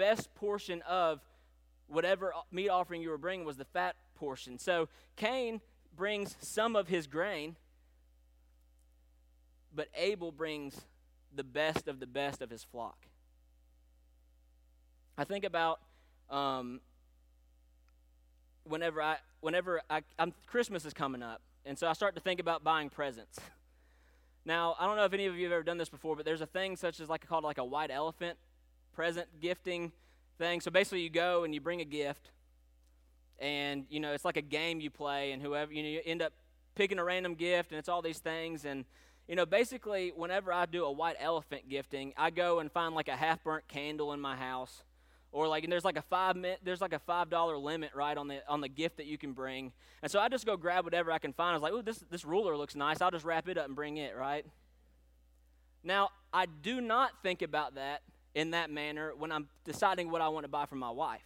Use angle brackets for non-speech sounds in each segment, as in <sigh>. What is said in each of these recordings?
best portion of whatever meat offering you were bringing was the fat portion. So Cain brings some of his grain, but Abel brings the best of the best of his flock. I think about um, whenever I, whenever I, I'm, Christmas is coming up, and so I start to think about buying presents. <laughs> Now, I don't know if any of you have ever done this before, but there's a thing such as like called like a white elephant present gifting thing. So basically, you go and you bring a gift, and you know it's like a game you play, and whoever you know you end up picking a random gift, and it's all these things, and you know basically whenever I do a white elephant gifting, I go and find like a half burnt candle in my house or like and there's like a five minute there's like a five dollar limit right on the on the gift that you can bring. And so i just go grab whatever i can find. I was like oh this this ruler looks nice. I'll just wrap it up and bring it right? Now i do not think about that in that manner when i'm deciding what i want to buy for my wife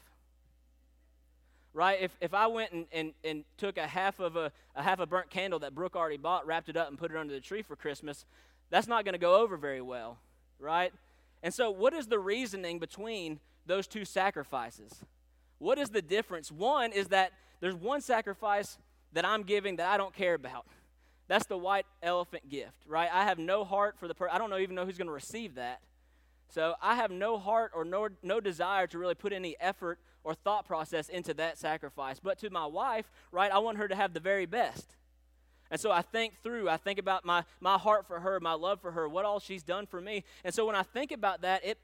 right if, if i went and, and, and took a half of a, a half a burnt candle that brooke already bought wrapped it up and put it under the tree for christmas that's not going to go over very well right and so what is the reasoning between those two sacrifices. What is the difference? One is that there's one sacrifice that I'm giving that I don't care about. That's the white elephant gift, right? I have no heart for the person. I don't even know who's going to receive that. So I have no heart or no, no desire to really put any effort or thought process into that sacrifice. But to my wife, right, I want her to have the very best. And so I think through, I think about my, my heart for her, my love for her, what all she's done for me. And so when I think about that, it,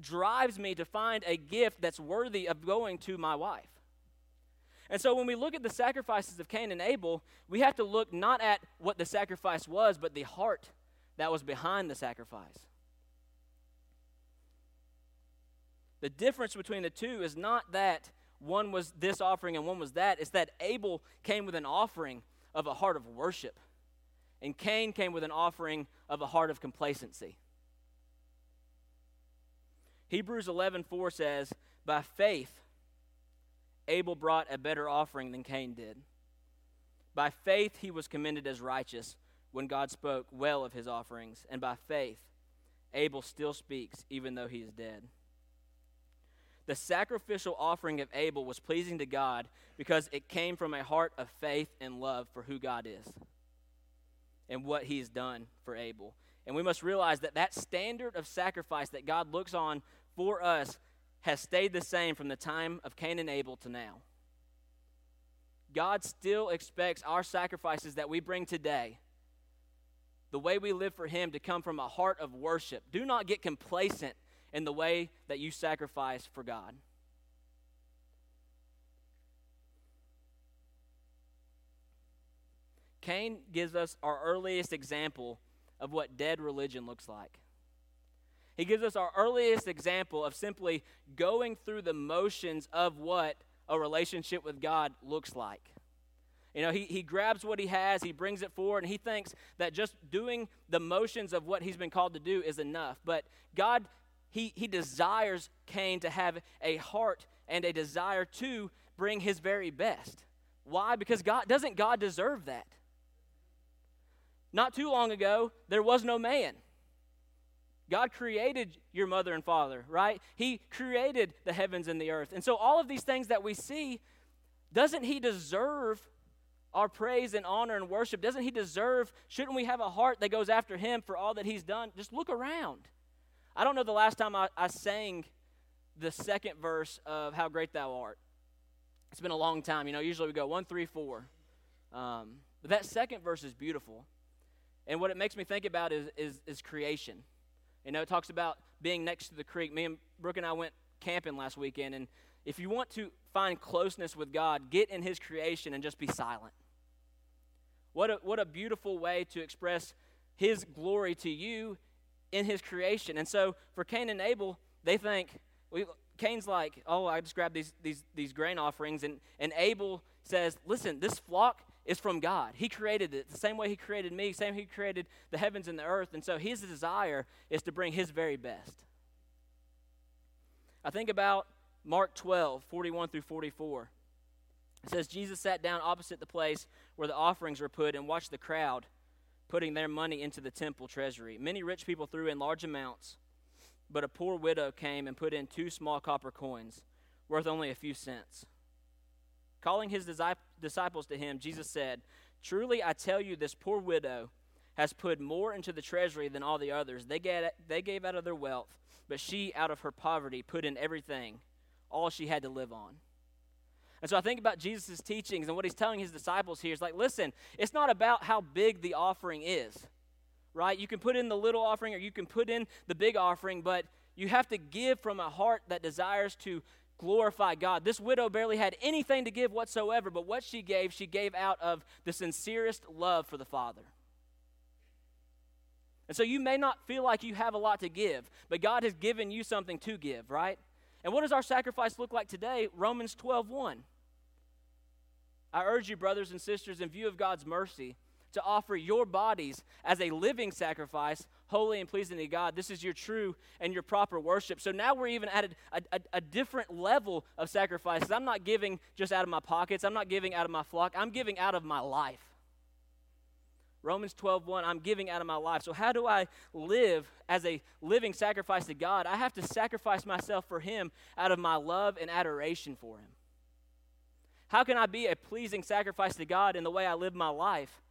drives me to find a gift that's worthy of going to my wife. And so when we look at the sacrifices of Cain and Abel, we have to look not at what the sacrifice was, but the heart that was behind the sacrifice. The difference between the two is not that one was this offering and one was that, it's that Abel came with an offering of a heart of worship, and Cain came with an offering of a heart of complacency. Hebrews 11:4 says, "By faith Abel brought a better offering than Cain did. By faith he was commended as righteous when God spoke well of his offerings, and by faith Abel still speaks even though he is dead." The sacrificial offering of Abel was pleasing to God because it came from a heart of faith and love for who God is and what he has done for Abel. And we must realize that that standard of sacrifice that God looks on for us has stayed the same from the time of Cain and Abel to now. God still expects our sacrifices that we bring today, the way we live for Him, to come from a heart of worship. Do not get complacent in the way that you sacrifice for God. Cain gives us our earliest example of what dead religion looks like. He gives us our earliest example of simply going through the motions of what a relationship with God looks like. You know, he, he grabs what he has, he brings it forward, and he thinks that just doing the motions of what he's been called to do is enough. But God, he, he desires Cain to have a heart and a desire to bring his very best. Why? Because God doesn't God deserve that? Not too long ago, there was no man. God created your mother and father, right? He created the heavens and the earth. And so, all of these things that we see, doesn't He deserve our praise and honor and worship? Doesn't He deserve, shouldn't we have a heart that goes after Him for all that He's done? Just look around. I don't know the last time I, I sang the second verse of How Great Thou Art. It's been a long time. You know, usually we go one, three, four. Um, but that second verse is beautiful. And what it makes me think about is, is, is creation. You know, it talks about being next to the creek. Me and Brooke and I went camping last weekend, and if you want to find closeness with God, get in His creation and just be silent. What a, what a beautiful way to express His glory to you in His creation. And so for Cain and Abel, they think, well, Cain's like, oh, I just grabbed these, these, these grain offerings. And, and Abel says, listen, this flock is from God. He created it the same way He created me, same way He created the heavens and the earth. And so His desire is to bring His very best. I think about Mark 12, 41 through 44. It says, Jesus sat down opposite the place where the offerings were put and watched the crowd putting their money into the temple treasury. Many rich people threw in large amounts. but a poor widow came and put in two small copper coins, worth only a few cents. Calling his disciples to him, Jesus said, Truly I tell you, this poor widow has put more into the treasury than all the others. They, get, they gave out of their wealth, but she, out of her poverty, put in everything, all she had to live on. And so I think about Jesus' teachings and what he's telling his disciples here is like, listen, it's not about how big the offering is, right? You can put in the little offering or you can put in the big offering, but you have to give from a heart that desires to glorify God. This widow barely had anything to give whatsoever, but what she gave, she gave out of the sincerest love for the Father. And so you may not feel like you have a lot to give, but God has given you something to give, right? And what does our sacrifice look like today? Romans 12 1. I urge you, brothers and sisters, in view of God's mercy, to offer your bodies as a living sacrifice, holy and pleasing to God. This is your true and your proper worship. So now we're even at a, a, a different level of sacrifices. I'm not giving just out of my pockets, I'm not giving out of my flock, I'm giving out of my life. Romans 12, 1, I'm giving out of my life. So, how do I live as a living sacrifice to God? I have to sacrifice myself for Him out of my love and adoration for Him. How can I be a pleasing sacrifice to God in the way I live my life?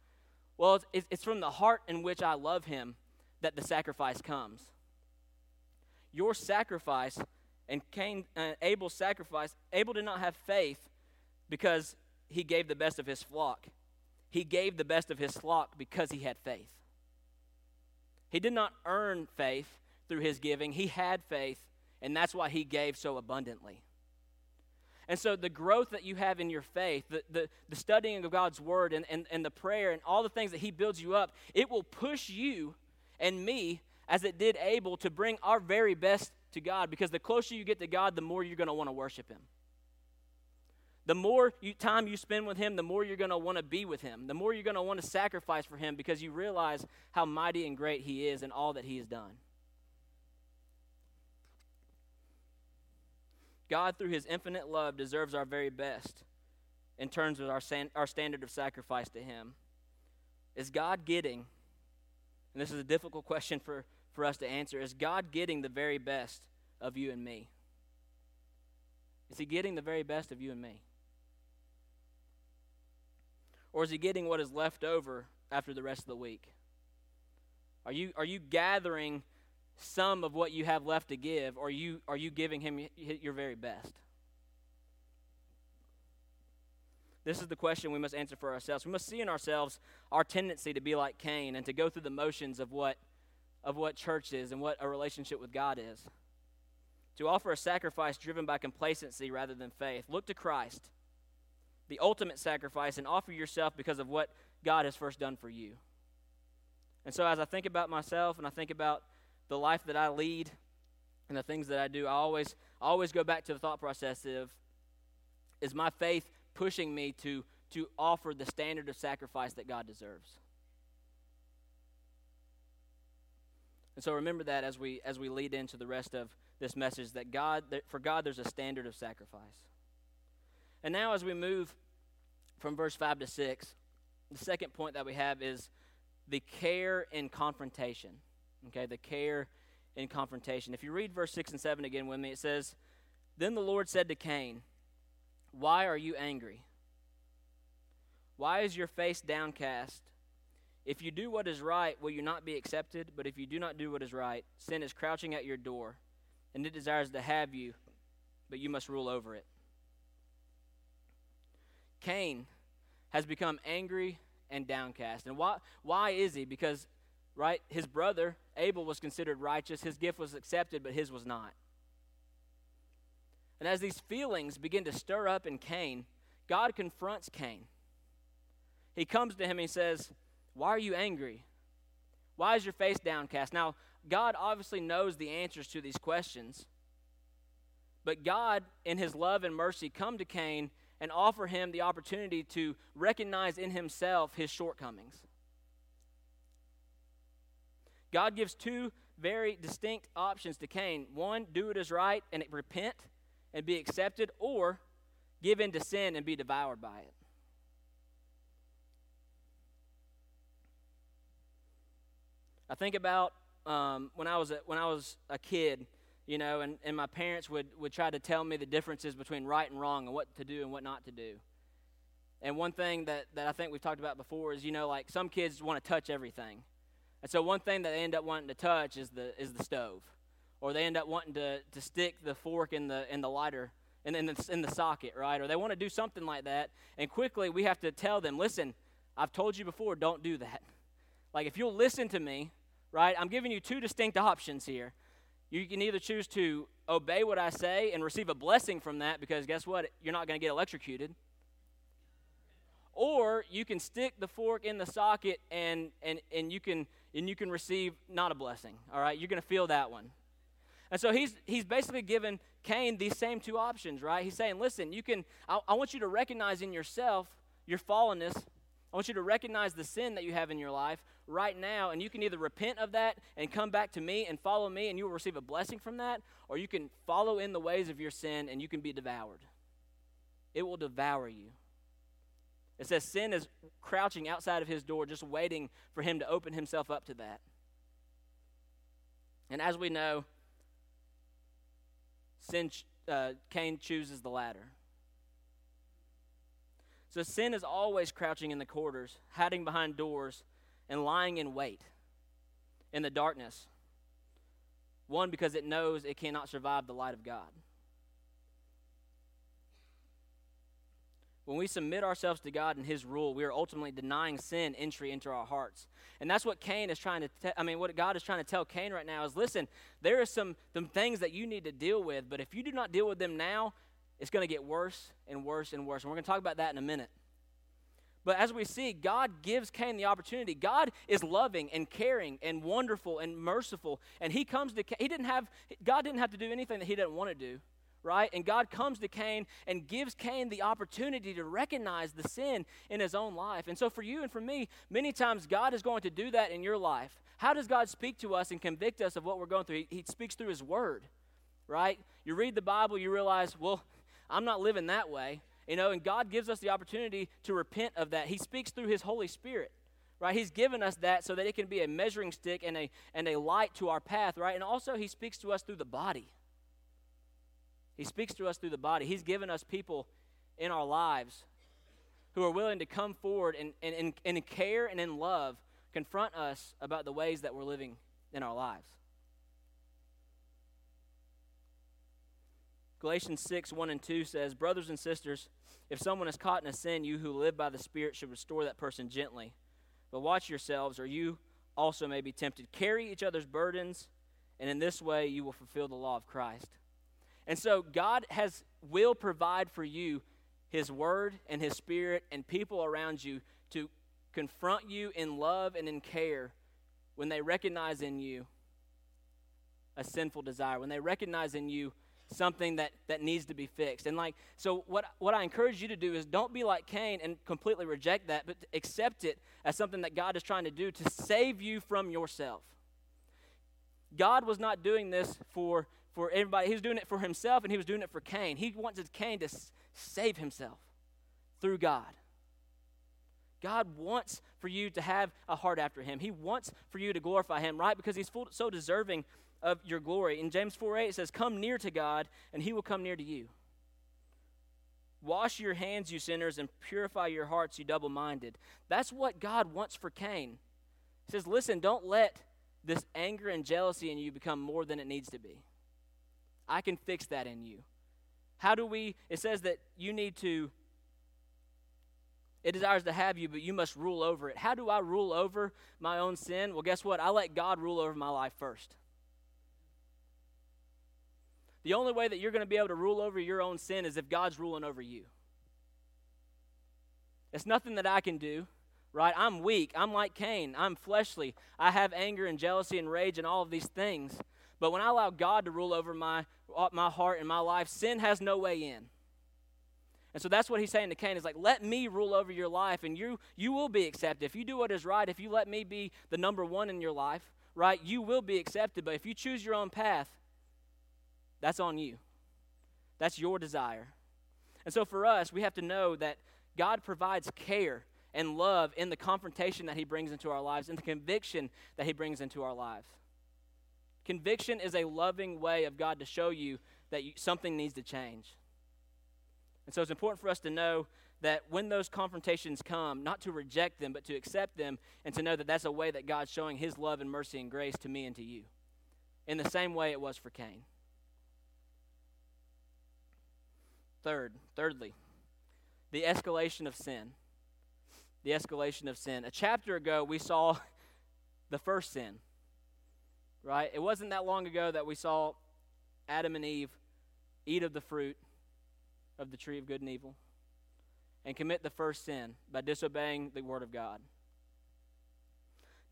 Well, it's, it's from the heart in which I love Him that the sacrifice comes. Your sacrifice and Cain, uh, Abel's sacrifice, Abel did not have faith because he gave the best of his flock. He gave the best of his flock because he had faith. He did not earn faith through his giving, he had faith, and that's why he gave so abundantly. And so, the growth that you have in your faith, the, the, the studying of God's word, and, and, and the prayer, and all the things that He builds you up, it will push you and me, as it did Abel, to bring our very best to God. Because the closer you get to God, the more you're going to want to worship Him. The more you, time you spend with Him, the more you're going to want to be with Him. The more you're going to want to sacrifice for Him because you realize how mighty and great He is and all that He has done. God, through His infinite love, deserves our very best in terms of our, san- our standard of sacrifice to Him. Is God getting, and this is a difficult question for, for us to answer, is God getting the very best of you and me? Is He getting the very best of you and me? Or is he getting what is left over after the rest of the week? Are you, are you gathering some of what you have left to give, or you, are you giving him your very best? This is the question we must answer for ourselves. We must see in ourselves our tendency to be like Cain and to go through the motions of what, of what church is and what a relationship with God is. To offer a sacrifice driven by complacency rather than faith. Look to Christ the ultimate sacrifice and offer yourself because of what God has first done for you. And so, as I think about myself and I think about the life that I lead and the things that I do, I always, always go back to the thought process of is my faith pushing me to, to offer the standard of sacrifice that God deserves? And so remember that as we as we lead into the rest of this message that God that for God there's a standard of sacrifice. And now, as we move from verse 5 to 6, the second point that we have is the care in confrontation. Okay, the care and confrontation. If you read verse 6 and 7 again with me, it says, Then the Lord said to Cain, Why are you angry? Why is your face downcast? If you do what is right, will you not be accepted? But if you do not do what is right, sin is crouching at your door, and it desires to have you, but you must rule over it. Cain has become angry and downcast. And why, why is he? Because, right, his brother Abel was considered righteous, his gift was accepted, but his was not. And as these feelings begin to stir up in Cain, God confronts Cain. He comes to him and he says, Why are you angry? Why is your face downcast? Now, God obviously knows the answers to these questions. But God, in his love and mercy, come to Cain and offer him the opportunity to recognize in himself his shortcomings. God gives two very distinct options to Cain. One, do what is right and repent and be accepted, or give in to sin and be devoured by it. I think about um, when I was a, when I was a kid, you know, and, and my parents would, would try to tell me the differences between right and wrong and what to do and what not to do. And one thing that, that I think we've talked about before is, you know, like some kids want to touch everything. And so one thing that they end up wanting to touch is the, is the stove. Or they end up wanting to, to stick the fork in the, in the lighter, in, in, the, in the socket, right? Or they want to do something like that. And quickly we have to tell them, listen, I've told you before, don't do that. Like if you'll listen to me, right? I'm giving you two distinct options here. You can either choose to obey what I say and receive a blessing from that because guess what? You're not going to get electrocuted. Or you can stick the fork in the socket and, and, and, you can, and you can receive not a blessing. All right? You're going to feel that one. And so he's, he's basically given Cain these same two options, right? He's saying, listen, you can, I, I want you to recognize in yourself your fallenness I want you to recognize the sin that you have in your life right now, and you can either repent of that and come back to me and follow me, and you will receive a blessing from that, or you can follow in the ways of your sin and you can be devoured. It will devour you. It says sin is crouching outside of his door, just waiting for him to open himself up to that. And as we know, sin, uh, Cain chooses the latter. So sin is always crouching in the corners, hiding behind doors, and lying in wait in the darkness. One, because it knows it cannot survive the light of God. When we submit ourselves to God and His rule, we are ultimately denying sin entry into our hearts. And that's what Cain is trying to, te- I mean, what God is trying to tell Cain right now is listen, there are some, some things that you need to deal with, but if you do not deal with them now, it's going to get worse and worse and worse. And we're going to talk about that in a minute. But as we see, God gives Cain the opportunity. God is loving and caring and wonderful and merciful. And he comes to Cain. He didn't have, God didn't have to do anything that he didn't want to do, right? And God comes to Cain and gives Cain the opportunity to recognize the sin in his own life. And so for you and for me, many times God is going to do that in your life. How does God speak to us and convict us of what we're going through? He, he speaks through his word, right? You read the Bible, you realize, well, I'm not living that way. You know, and God gives us the opportunity to repent of that. He speaks through His Holy Spirit, right? He's given us that so that it can be a measuring stick and a, and a light to our path, right? And also, He speaks to us through the body. He speaks to us through the body. He's given us people in our lives who are willing to come forward and, and, and, and in care and in love confront us about the ways that we're living in our lives. Galatians 6, 1 and 2 says, Brothers and sisters, if someone is caught in a sin, you who live by the Spirit should restore that person gently. But watch yourselves, or you also may be tempted. Carry each other's burdens, and in this way you will fulfill the law of Christ. And so God has will provide for you his word and his spirit and people around you to confront you in love and in care when they recognize in you a sinful desire, when they recognize in you something that, that needs to be fixed. And like, so what, what I encourage you to do is don't be like Cain and completely reject that, but accept it as something that God is trying to do to save you from yourself. God was not doing this for, for everybody. He was doing it for himself and he was doing it for Cain. He wanted Cain to save himself through God. God wants for you to have a heart after him. He wants for you to glorify him, right? Because he's full, so deserving of your glory. In James 4 8, it says, Come near to God, and he will come near to you. Wash your hands, you sinners, and purify your hearts, you double minded. That's what God wants for Cain. He says, Listen, don't let this anger and jealousy in you become more than it needs to be. I can fix that in you. How do we? It says that you need to, it desires to have you, but you must rule over it. How do I rule over my own sin? Well, guess what? I let God rule over my life first. The only way that you're going to be able to rule over your own sin is if God's ruling over you. It's nothing that I can do, right? I'm weak. I'm like Cain. I'm fleshly. I have anger and jealousy and rage and all of these things. But when I allow God to rule over my, uh, my heart and my life, sin has no way in. And so that's what he's saying to Cain is like, let me rule over your life and you, you will be accepted. If you do what is right, if you let me be the number one in your life, right, you will be accepted. But if you choose your own path, that's on you. That's your desire. And so for us, we have to know that God provides care and love in the confrontation that He brings into our lives, in the conviction that He brings into our lives. Conviction is a loving way of God to show you that you, something needs to change. And so it's important for us to know that when those confrontations come, not to reject them, but to accept them and to know that that's a way that God's showing his love and mercy and grace to me and to you. In the same way it was for Cain. Third, thirdly, the escalation of sin. The escalation of sin. A chapter ago, we saw <laughs> the first sin, right? It wasn't that long ago that we saw Adam and Eve eat of the fruit of the tree of good and evil and commit the first sin by disobeying the word of God.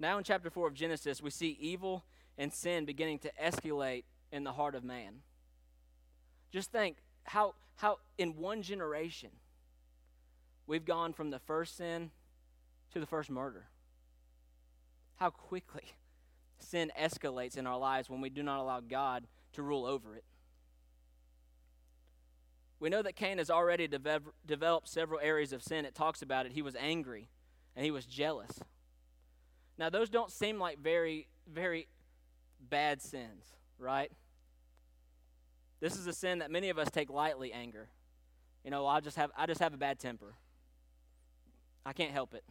Now, in chapter 4 of Genesis, we see evil and sin beginning to escalate in the heart of man. Just think how, how in one generation, we've gone from the first sin to the first murder. How quickly sin escalates in our lives when we do not allow God to rule over it. We know that Cain has already de- developed several areas of sin. It talks about it. He was angry and he was jealous. Now, those don't seem like very, very bad sins, right? This is a sin that many of us take lightly, anger. You know, I just have I just have a bad temper. I can't help it.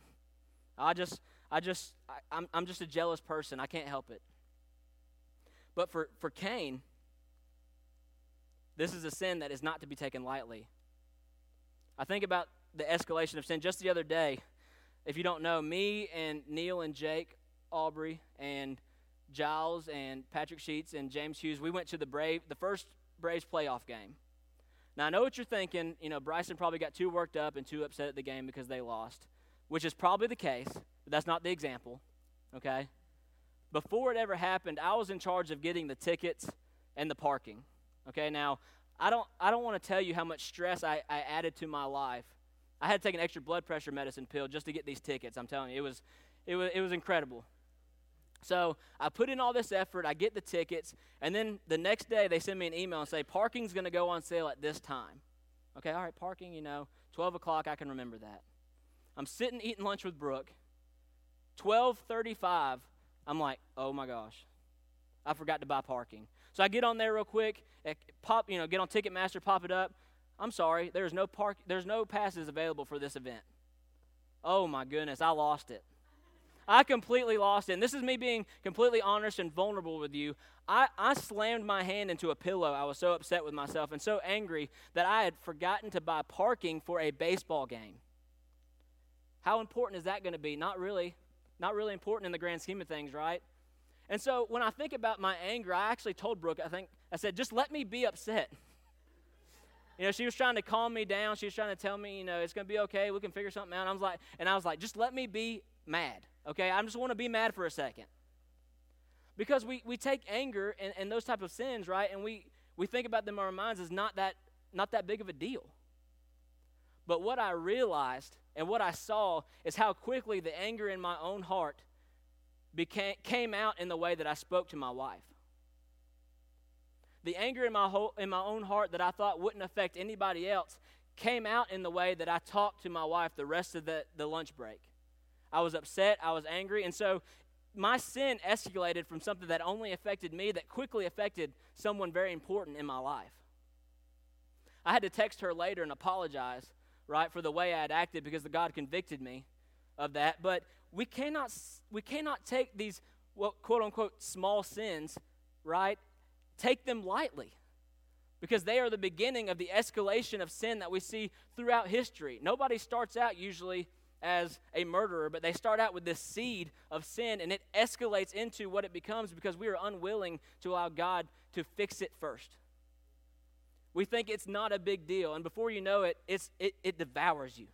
I just I just I, I'm I'm just a jealous person. I can't help it. But for, for Cain, this is a sin that is not to be taken lightly. I think about the escalation of sin just the other day. If you don't know, me and Neil and Jake Aubrey and Giles and Patrick Sheets and James Hughes, we went to the Brave, the first Braves playoff game. Now I know what you're thinking. You know, Bryson probably got too worked up and too upset at the game because they lost, which is probably the case, but that's not the example. Okay? Before it ever happened, I was in charge of getting the tickets and the parking. Okay, now I don't I don't want to tell you how much stress I, I added to my life. I had to take an extra blood pressure medicine pill just to get these tickets. I'm telling you, it was it was it was incredible. So I put in all this effort, I get the tickets, and then the next day they send me an email and say, parking's going to go on sale at this time. Okay, all right, parking, you know, 12 o'clock, I can remember that. I'm sitting eating lunch with Brooke. 12:35, I'm like, oh my gosh, I forgot to buy parking. So I get on there real quick, eh, pop, you know, get on Ticketmaster, pop it up. I'm sorry, there's no park, there's no passes available for this event. Oh my goodness, I lost it. I completely lost it. And this is me being completely honest and vulnerable with you. I, I slammed my hand into a pillow. I was so upset with myself and so angry that I had forgotten to buy parking for a baseball game. How important is that going to be? Not really. Not really important in the grand scheme of things, right? And so when I think about my anger, I actually told Brooke, I think, I said, just let me be upset. <laughs> You know, she was trying to calm me down. She was trying to tell me, you know, it's going to be okay. We can figure something out. I was like, and I was like, just let me be mad. Okay, I just want to be mad for a second. Because we, we take anger and, and those type of sins, right, and we, we think about them in our minds as not that not that big of a deal. But what I realized and what I saw is how quickly the anger in my own heart became, came out in the way that I spoke to my wife. The anger in my, in my own heart that I thought wouldn't affect anybody else came out in the way that I talked to my wife the rest of the, the lunch break. I was upset, I was angry, and so my sin escalated from something that only affected me that quickly affected someone very important in my life. I had to text her later and apologize, right, for the way I had acted because the God convicted me of that. But we cannot we cannot take these well, quote unquote small sins, right? Take them lightly. Because they are the beginning of the escalation of sin that we see throughout history. Nobody starts out usually as a murderer, but they start out with this seed of sin and it escalates into what it becomes because we are unwilling to allow God to fix it first. We think it's not a big deal, and before you know it, it's, it, it devours you.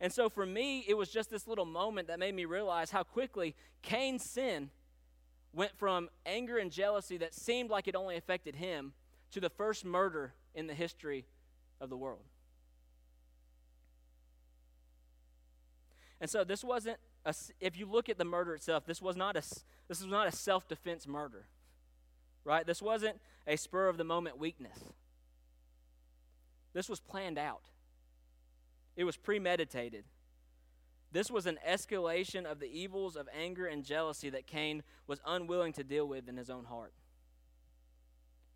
And so for me, it was just this little moment that made me realize how quickly Cain's sin went from anger and jealousy that seemed like it only affected him to the first murder in the history of the world. And so this wasn't a, if you look at the murder itself, this was not a this was not a self-defense murder. Right? This wasn't a spur of the moment weakness. This was planned out. It was premeditated. This was an escalation of the evils of anger and jealousy that Cain was unwilling to deal with in his own heart.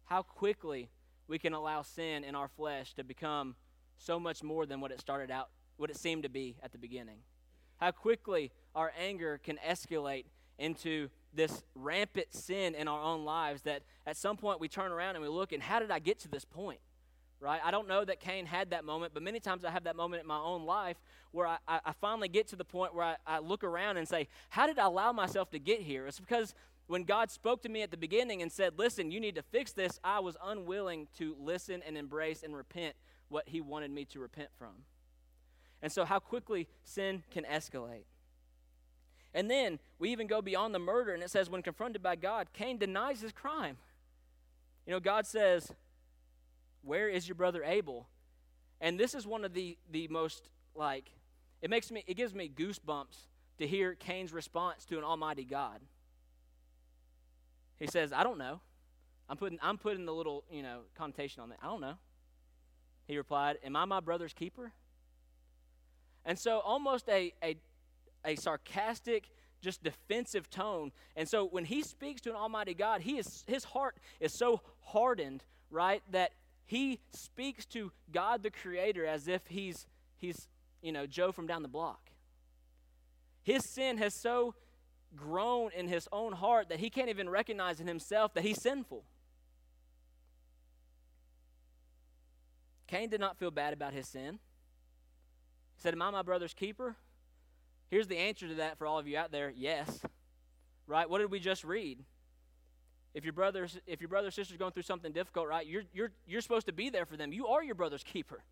How quickly we can allow sin in our flesh to become so much more than what it started out, what it seemed to be at the beginning. How quickly our anger can escalate into this rampant sin in our own lives that at some point we turn around and we look and how did I get to this point? Right? I don't know that Cain had that moment, but many times I have that moment in my own life where I, I, finally get to the point where I, I look around and say, How did I allow myself to get here? It's because when God spoke to me at the beginning and said, Listen, you need to fix this, I was unwilling to listen and embrace and repent what He wanted me to repent from. And so, how quickly sin can escalate. And then we even go beyond the murder, and it says, when confronted by God, Cain denies his crime. You know, God says, Where is your brother Abel? And this is one of the, the most, like, it makes me, it gives me goosebumps to hear Cain's response to an almighty God. He says, I don't know. I'm putting, I'm putting the little, you know, connotation on that. I don't know. He replied, Am I my brother's keeper? And so, almost a, a, a sarcastic, just defensive tone. And so, when he speaks to an Almighty God, he is, his heart is so hardened, right, that he speaks to God the Creator as if he's, he's you know, Joe from down the block. His sin has so grown in his own heart that he can't even recognize in himself that he's sinful. Cain did not feel bad about his sin. He said, Am I my brother's keeper? Here's the answer to that for all of you out there yes. Right? What did we just read? If your brother's if your brother or sister's going through something difficult, right, you're you're you're supposed to be there for them. You are your brother's keeper.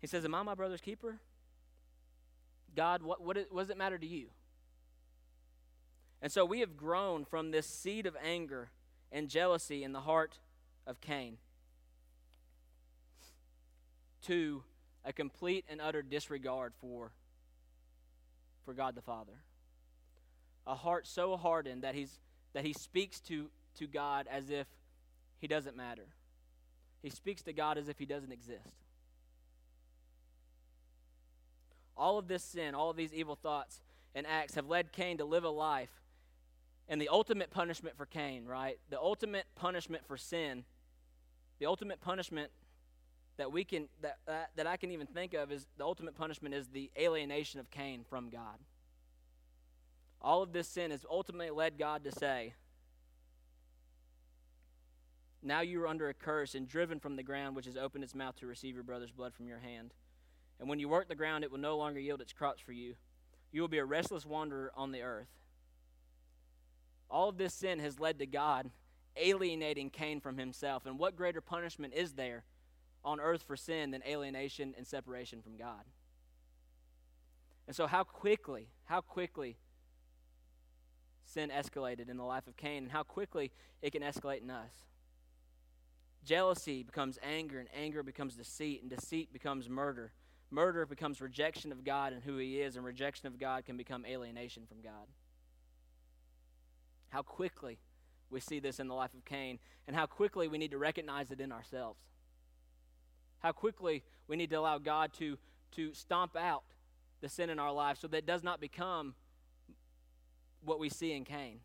He says, Am I my brother's keeper? God, what, what, what does it matter to you? And so we have grown from this seed of anger and jealousy in the heart of Cain to a complete and utter disregard for, for God the Father. A heart so hardened that, he's, that he speaks to, to God as if he doesn't matter. He speaks to God as if he doesn't exist. All of this sin, all of these evil thoughts and acts have led Cain to live a life. And the ultimate punishment for Cain, right? The ultimate punishment for sin, the ultimate punishment that we can that, that, that I can even think of is the ultimate punishment is the alienation of Cain from God. All of this sin has ultimately led God to say, Now you are under a curse and driven from the ground which has opened its mouth to receive your brother's blood from your hand. And when you work the ground, it will no longer yield its crops for you. You will be a restless wanderer on the earth. All of this sin has led to God alienating Cain from himself. And what greater punishment is there on earth for sin than alienation and separation from God. And so, how quickly, how quickly sin escalated in the life of Cain, and how quickly it can escalate in us. Jealousy becomes anger, and anger becomes deceit, and deceit becomes murder. Murder becomes rejection of God and who He is, and rejection of God can become alienation from God. How quickly we see this in the life of Cain, and how quickly we need to recognize it in ourselves how quickly we need to allow God to, to stomp out the sin in our life so that it does not become what we see in Cain.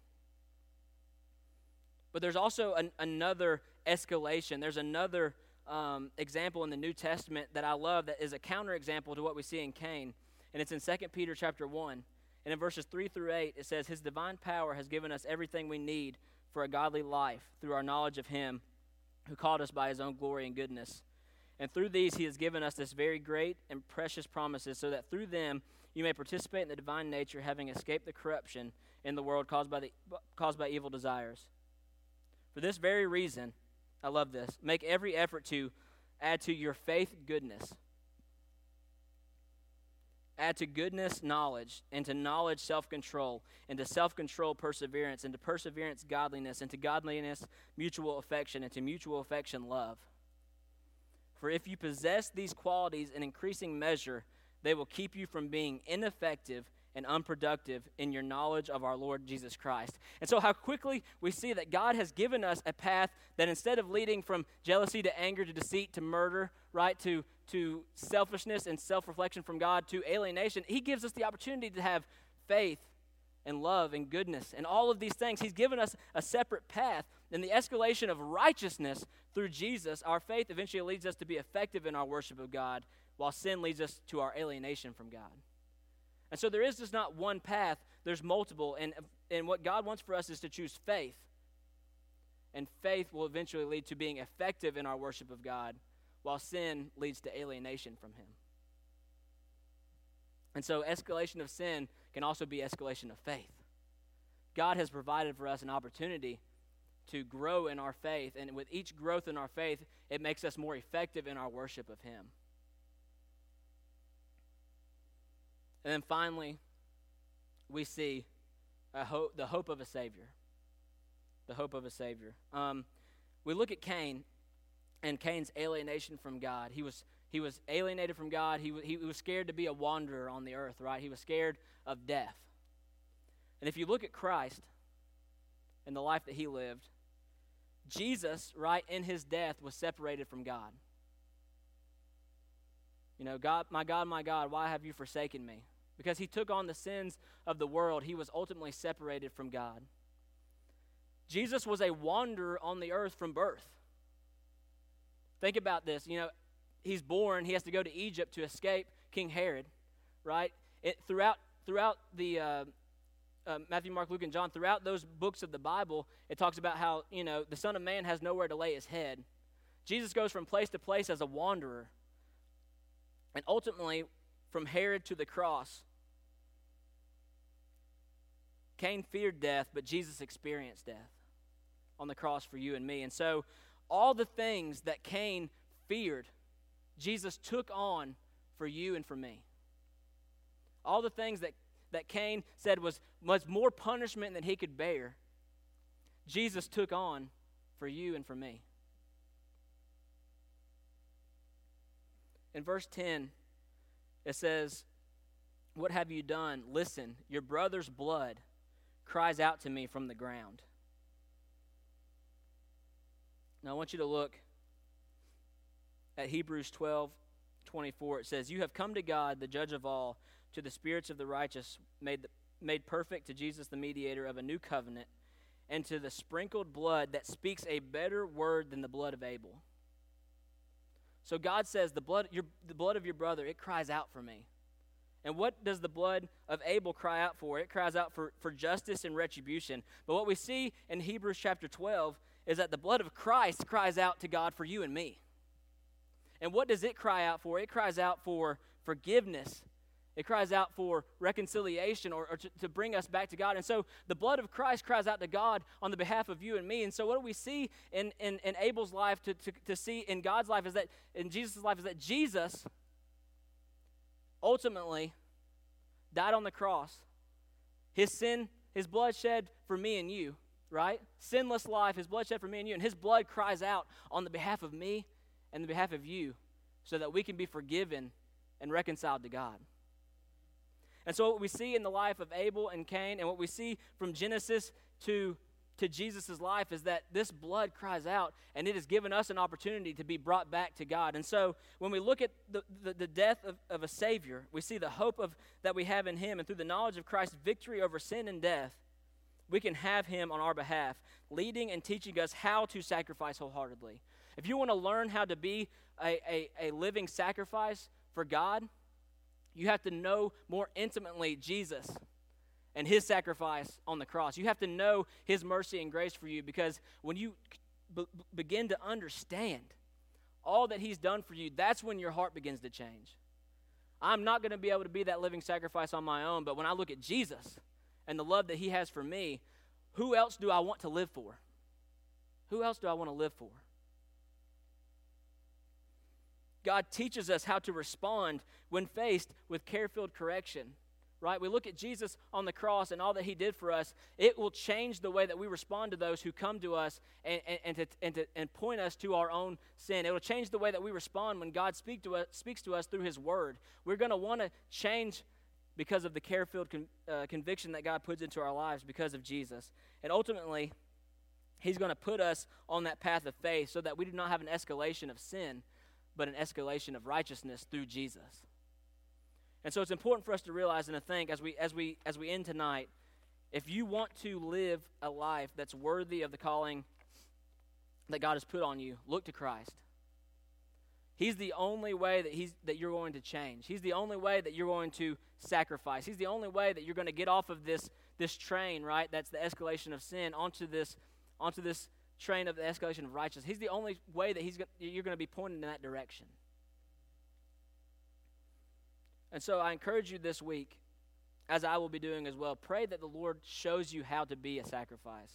But there's also an, another escalation. There's another um, example in the New Testament that I love that is a counterexample to what we see in Cain. And it's in 2 Peter chapter 1. And in verses 3 through 8, it says, His divine power has given us everything we need for a godly life through our knowledge of Him who called us by His own glory and goodness. And through these, he has given us this very great and precious promises, so that through them you may participate in the divine nature, having escaped the corruption in the world caused by, the, caused by evil desires. For this very reason, I love this, make every effort to add to your faith goodness. Add to goodness knowledge, and to knowledge self control, and to self control perseverance, and to perseverance godliness, and to godliness mutual affection, and to mutual affection love. For if you possess these qualities in increasing measure, they will keep you from being ineffective and unproductive in your knowledge of our Lord Jesus Christ. And so, how quickly we see that God has given us a path that instead of leading from jealousy to anger to deceit to murder, right, to, to selfishness and self reflection from God to alienation, He gives us the opportunity to have faith and love and goodness and all of these things. He's given us a separate path. And the escalation of righteousness through Jesus, our faith eventually leads us to be effective in our worship of God, while sin leads us to our alienation from God. And so there is just not one path, there's multiple. And, and what God wants for us is to choose faith. And faith will eventually lead to being effective in our worship of God, while sin leads to alienation from Him. And so, escalation of sin can also be escalation of faith. God has provided for us an opportunity to grow in our faith, and with each growth in our faith, it makes us more effective in our worship of Him. And then finally, we see hope, the hope of a Savior. The hope of a Savior. Um, we look at Cain and Cain's alienation from God. He was, he was alienated from God. He, he was scared to be a wanderer on the earth, right? He was scared of death. And if you look at Christ and the life that he lived, Jesus, right, in his death was separated from God. You know, God, my God, my God, why have you forsaken me? Because he took on the sins of the world, he was ultimately separated from God. Jesus was a wanderer on the earth from birth. Think about this. You know, he's born, he has to go to Egypt to escape King Herod, right? It, throughout throughout the uh, uh, Matthew, Mark, Luke, and John, throughout those books of the Bible, it talks about how, you know, the Son of Man has nowhere to lay his head. Jesus goes from place to place as a wanderer. And ultimately, from Herod to the cross, Cain feared death, but Jesus experienced death on the cross for you and me. And so, all the things that Cain feared, Jesus took on for you and for me. All the things that, that Cain said was, was more punishment than he could bear, Jesus took on for you and for me. In verse 10, it says, What have you done? Listen, your brother's blood cries out to me from the ground. Now I want you to look at Hebrews 12 24. It says, You have come to God, the judge of all to the spirits of the righteous, made, made perfect to Jesus, the mediator of a new covenant, and to the sprinkled blood that speaks a better word than the blood of Abel. So God says, the blood, your, the blood of your brother, it cries out for me. And what does the blood of Abel cry out for? It cries out for, for justice and retribution. But what we see in Hebrews chapter 12 is that the blood of Christ cries out to God for you and me. And what does it cry out for? It cries out for forgiveness it cries out for reconciliation or, or to, to, bring us back to God. And so the blood of Christ cries out to God on the behalf of you and me. And so what do we see in, in, in Abel's life to, to, to see in God's life is that, in Jesus' life, is that Jesus ultimately died on the cross. His sin, his blood shed for me and you, right? Sinless life, his blood shed for me and you. And his blood cries out on the behalf of me and the behalf of you so that we can be forgiven and reconciled to God. And so, what we see in the life of Abel and Cain, and what we see from Genesis to, to Jesus' life, is that this blood cries out, and it has given us an opportunity to be brought back to God. And so, when we look at the, the, the death of, of a Savior, we see the hope of, that we have in Him, and through the knowledge of Christ's victory over sin and death, we can have Him on our behalf, leading and teaching us how to sacrifice wholeheartedly. If you want to learn how to be a, a, a living sacrifice for God, you have to know more intimately Jesus and his sacrifice on the cross. You have to know his mercy and grace for you because when you b- begin to understand all that he's done for you, that's when your heart begins to change. I'm not going to be able to be that living sacrifice on my own, but when I look at Jesus and the love that he has for me, who else do I want to live for? Who else do I want to live for? God teaches us how to respond when faced with care filled correction. Right? We look at Jesus on the cross and all that he did for us. It will change the way that we respond to those who come to us and, and, and, to, and, to, and point us to our own sin. It will change the way that we respond when God speak to us, speaks to us through his word. We're going to want to change because of the care filled con- uh, conviction that God puts into our lives because of Jesus. And ultimately, He's going to put us on that path of faith so that we do not have an escalation of sin, but an escalation of righteousness through Jesus. And so it's important for us to realize and to think as we as we as we end tonight, if you want to live a life that's worthy of the calling that God has put on you, look to Christ. He's the only way that he's that you're going to change. He's the only way that you're going to sacrifice. He's the only way that you're going to get off of this this train, right? That's the escalation of sin onto this onto this train of the escalation of righteousness. He's the only way that he's you're going to be pointed in that direction. And so I encourage you this week, as I will be doing as well, pray that the Lord shows you how to be a sacrifice.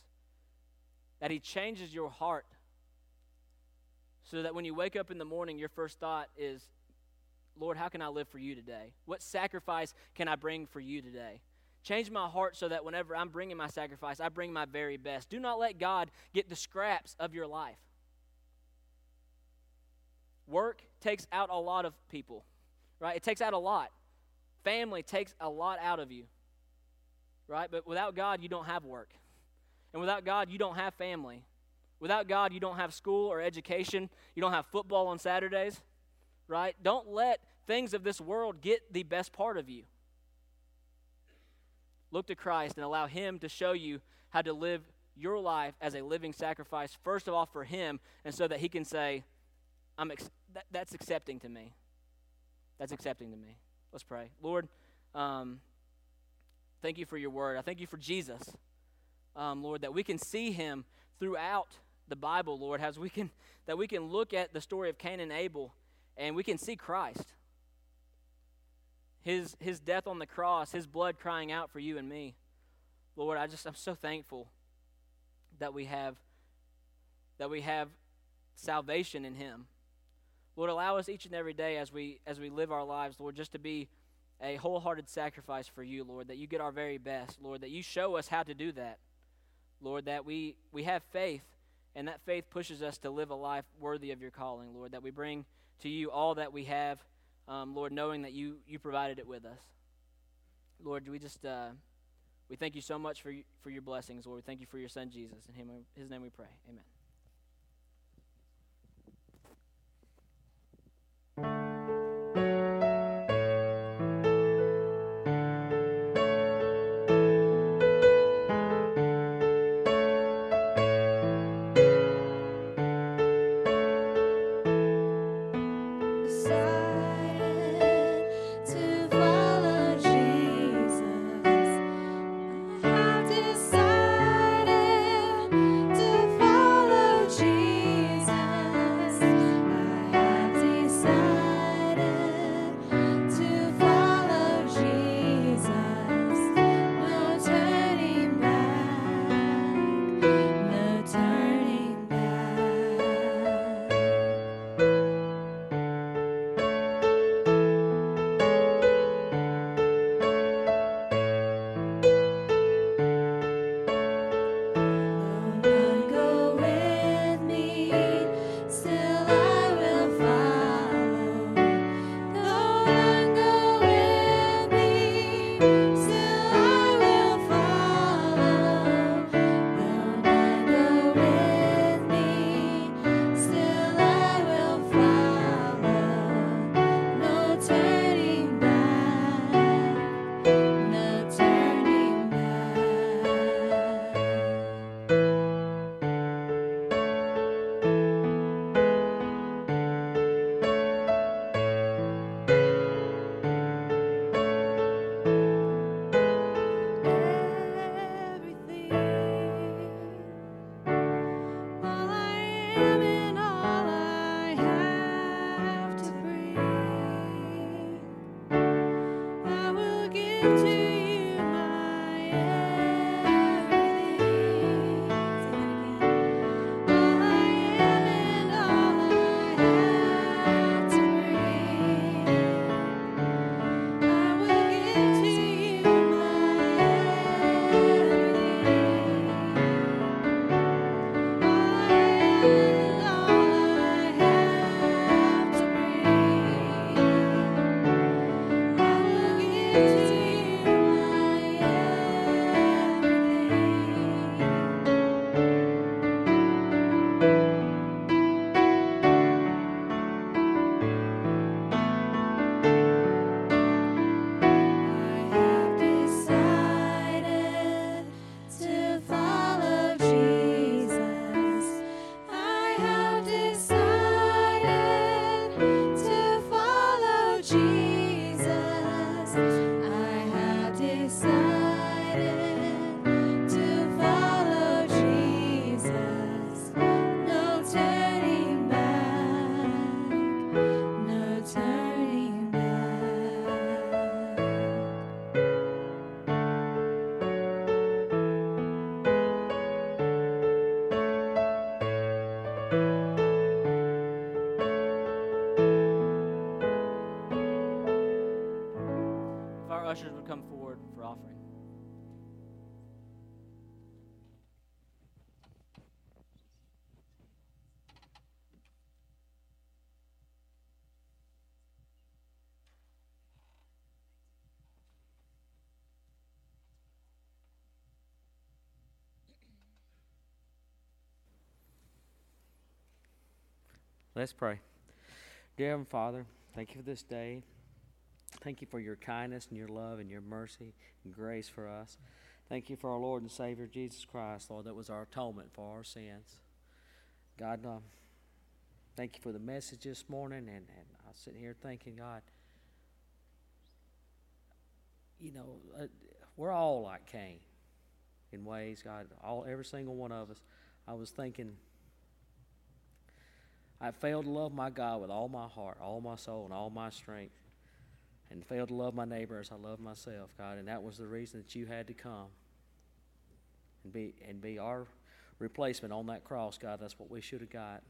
That He changes your heart so that when you wake up in the morning, your first thought is, Lord, how can I live for you today? What sacrifice can I bring for you today? Change my heart so that whenever I'm bringing my sacrifice, I bring my very best. Do not let God get the scraps of your life. Work takes out a lot of people, right? It takes out a lot. Family takes a lot out of you, right? But without God, you don't have work. And without God, you don't have family. Without God, you don't have school or education. You don't have football on Saturdays, right? Don't let things of this world get the best part of you. Look to Christ and allow Him to show you how to live your life as a living sacrifice, first of all for Him, and so that He can say, I'm ex- that, That's accepting to me. That's accepting to me. Let's pray. Lord, um, thank you for your word. I thank you for Jesus, um, Lord, that we can see Him throughout the Bible, Lord, as we can that we can look at the story of Cain and Abel and we can see Christ his, his death on the cross, his blood crying out for you and me. Lord, I just I'm so thankful that we have that we have salvation in him. Lord, allow us each and every day as we as we live our lives, Lord, just to be a wholehearted sacrifice for you, Lord, that you get our very best, Lord, that you show us how to do that. Lord, that we we have faith and that faith pushes us to live a life worthy of your calling, Lord, that we bring to you all that we have um, Lord, knowing that you, you provided it with us. Lord, we just uh, we thank you so much for, for your blessings, Lord. We thank you for your son, Jesus. In his name we pray. Amen. Let's pray. Dear Heavenly Father, thank you for this day. Thank you for your kindness and your love and your mercy and grace for us. Thank you for our Lord and Savior Jesus Christ, Lord, that was our atonement for our sins. God, um, thank you for the message this morning, and, and I was sitting here thinking, God, you know, uh, we're all like Cain in ways, God, all every single one of us. I was thinking, I failed to love my God with all my heart, all my soul, and all my strength, and failed to love my neighbor as I love myself, God. And that was the reason that you had to come and be and be our replacement on that cross, God. That's what we should have got.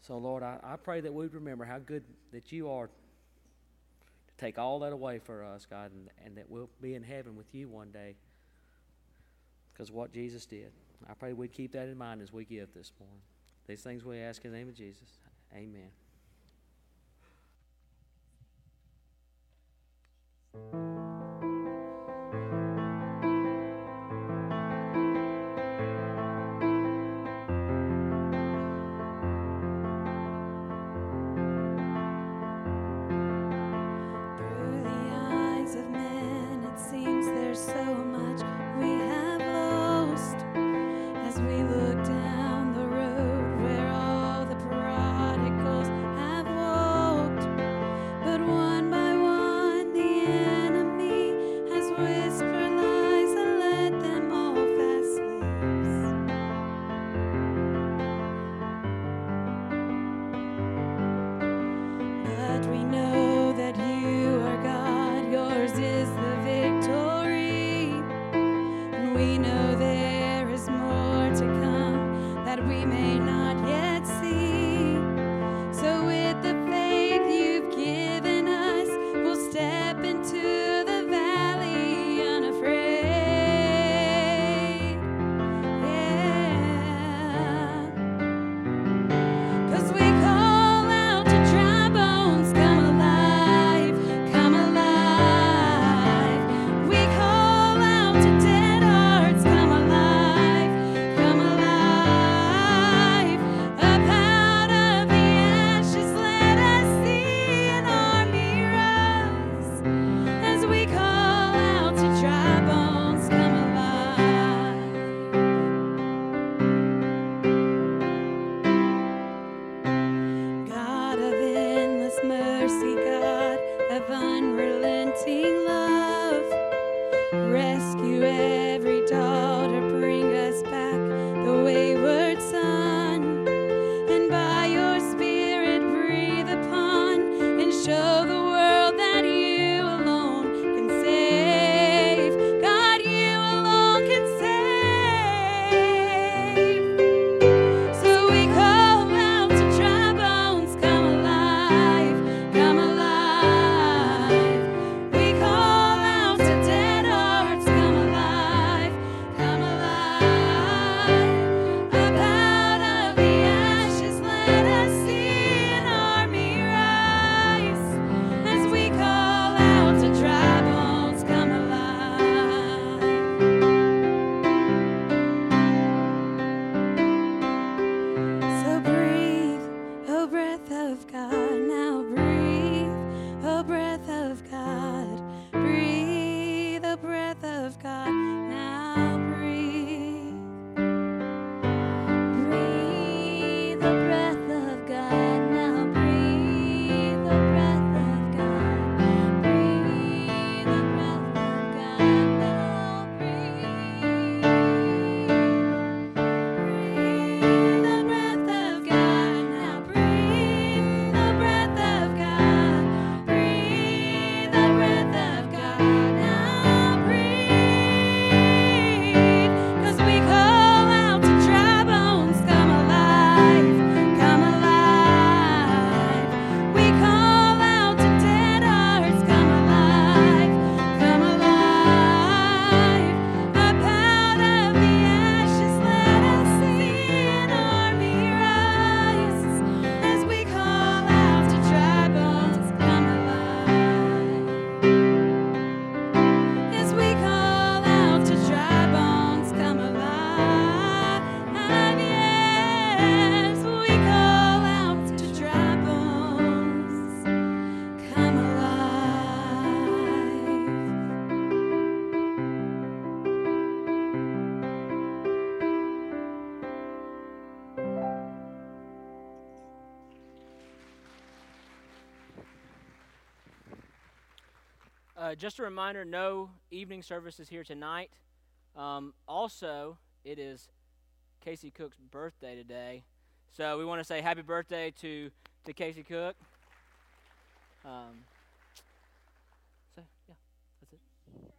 So, Lord, I, I pray that we'd remember how good that you are to take all that away for us, God, and, and that we'll be in heaven with you one day because what Jesus did. I pray we'd keep that in mind as we give this morning. These things we ask in the name of Jesus. Amen. we know uh, just a reminder no evening services here tonight. Um, also, it is Casey Cook's birthday today. So we want to say happy birthday to, to Casey Cook. Um, so, yeah, that's it.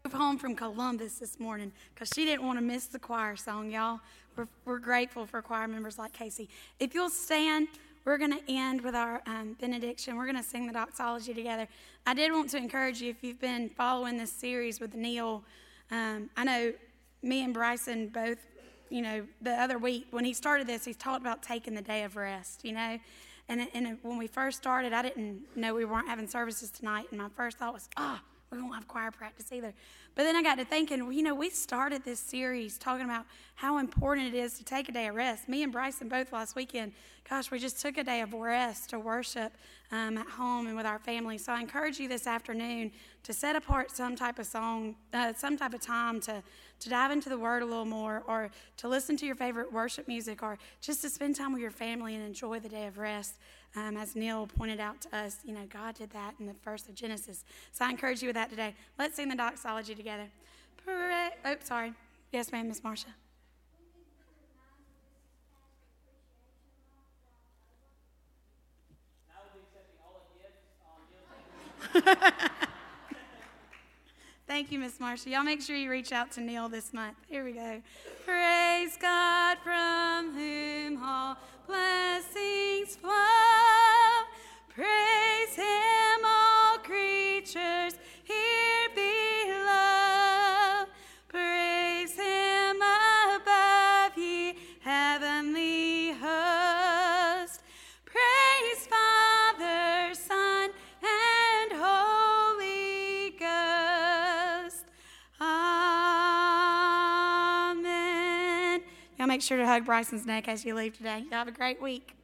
drove home from Columbus this morning because she didn't want to miss the choir song, y'all. We're, we're grateful for choir members like Casey. If you'll stand, we're going to end with our um, benediction. We're going to sing the doxology together. I did want to encourage you if you've been following this series with Neil. Um, I know me and Bryson both, you know, the other week when he started this, he's talked about taking the day of rest, you know. And, and when we first started, I didn't know we weren't having services tonight, and my first thought was, ah, we won't have choir practice either. But then I got to thinking, you know, we started this series talking about how important it is to take a day of rest. Me and Bryson both last weekend, gosh, we just took a day of rest to worship um, at home and with our family. So I encourage you this afternoon to set apart some type of song, uh, some type of time to, to dive into the Word a little more, or to listen to your favorite worship music, or just to spend time with your family and enjoy the day of rest. Um, as Neil pointed out to us, you know, God did that in the first of Genesis. So I encourage you with that today. Let's sing the doxology together. Pray- oh, sorry. Yes, ma'am, Miss Marcia. <laughs> Thank you, Miss Marcia. Y'all make sure you reach out to Neil this month. Here we go. Praise God from whom all blessings flow. Praise Him, all creatures make sure to hug Bryson's neck as you leave today. Y'all have a great week.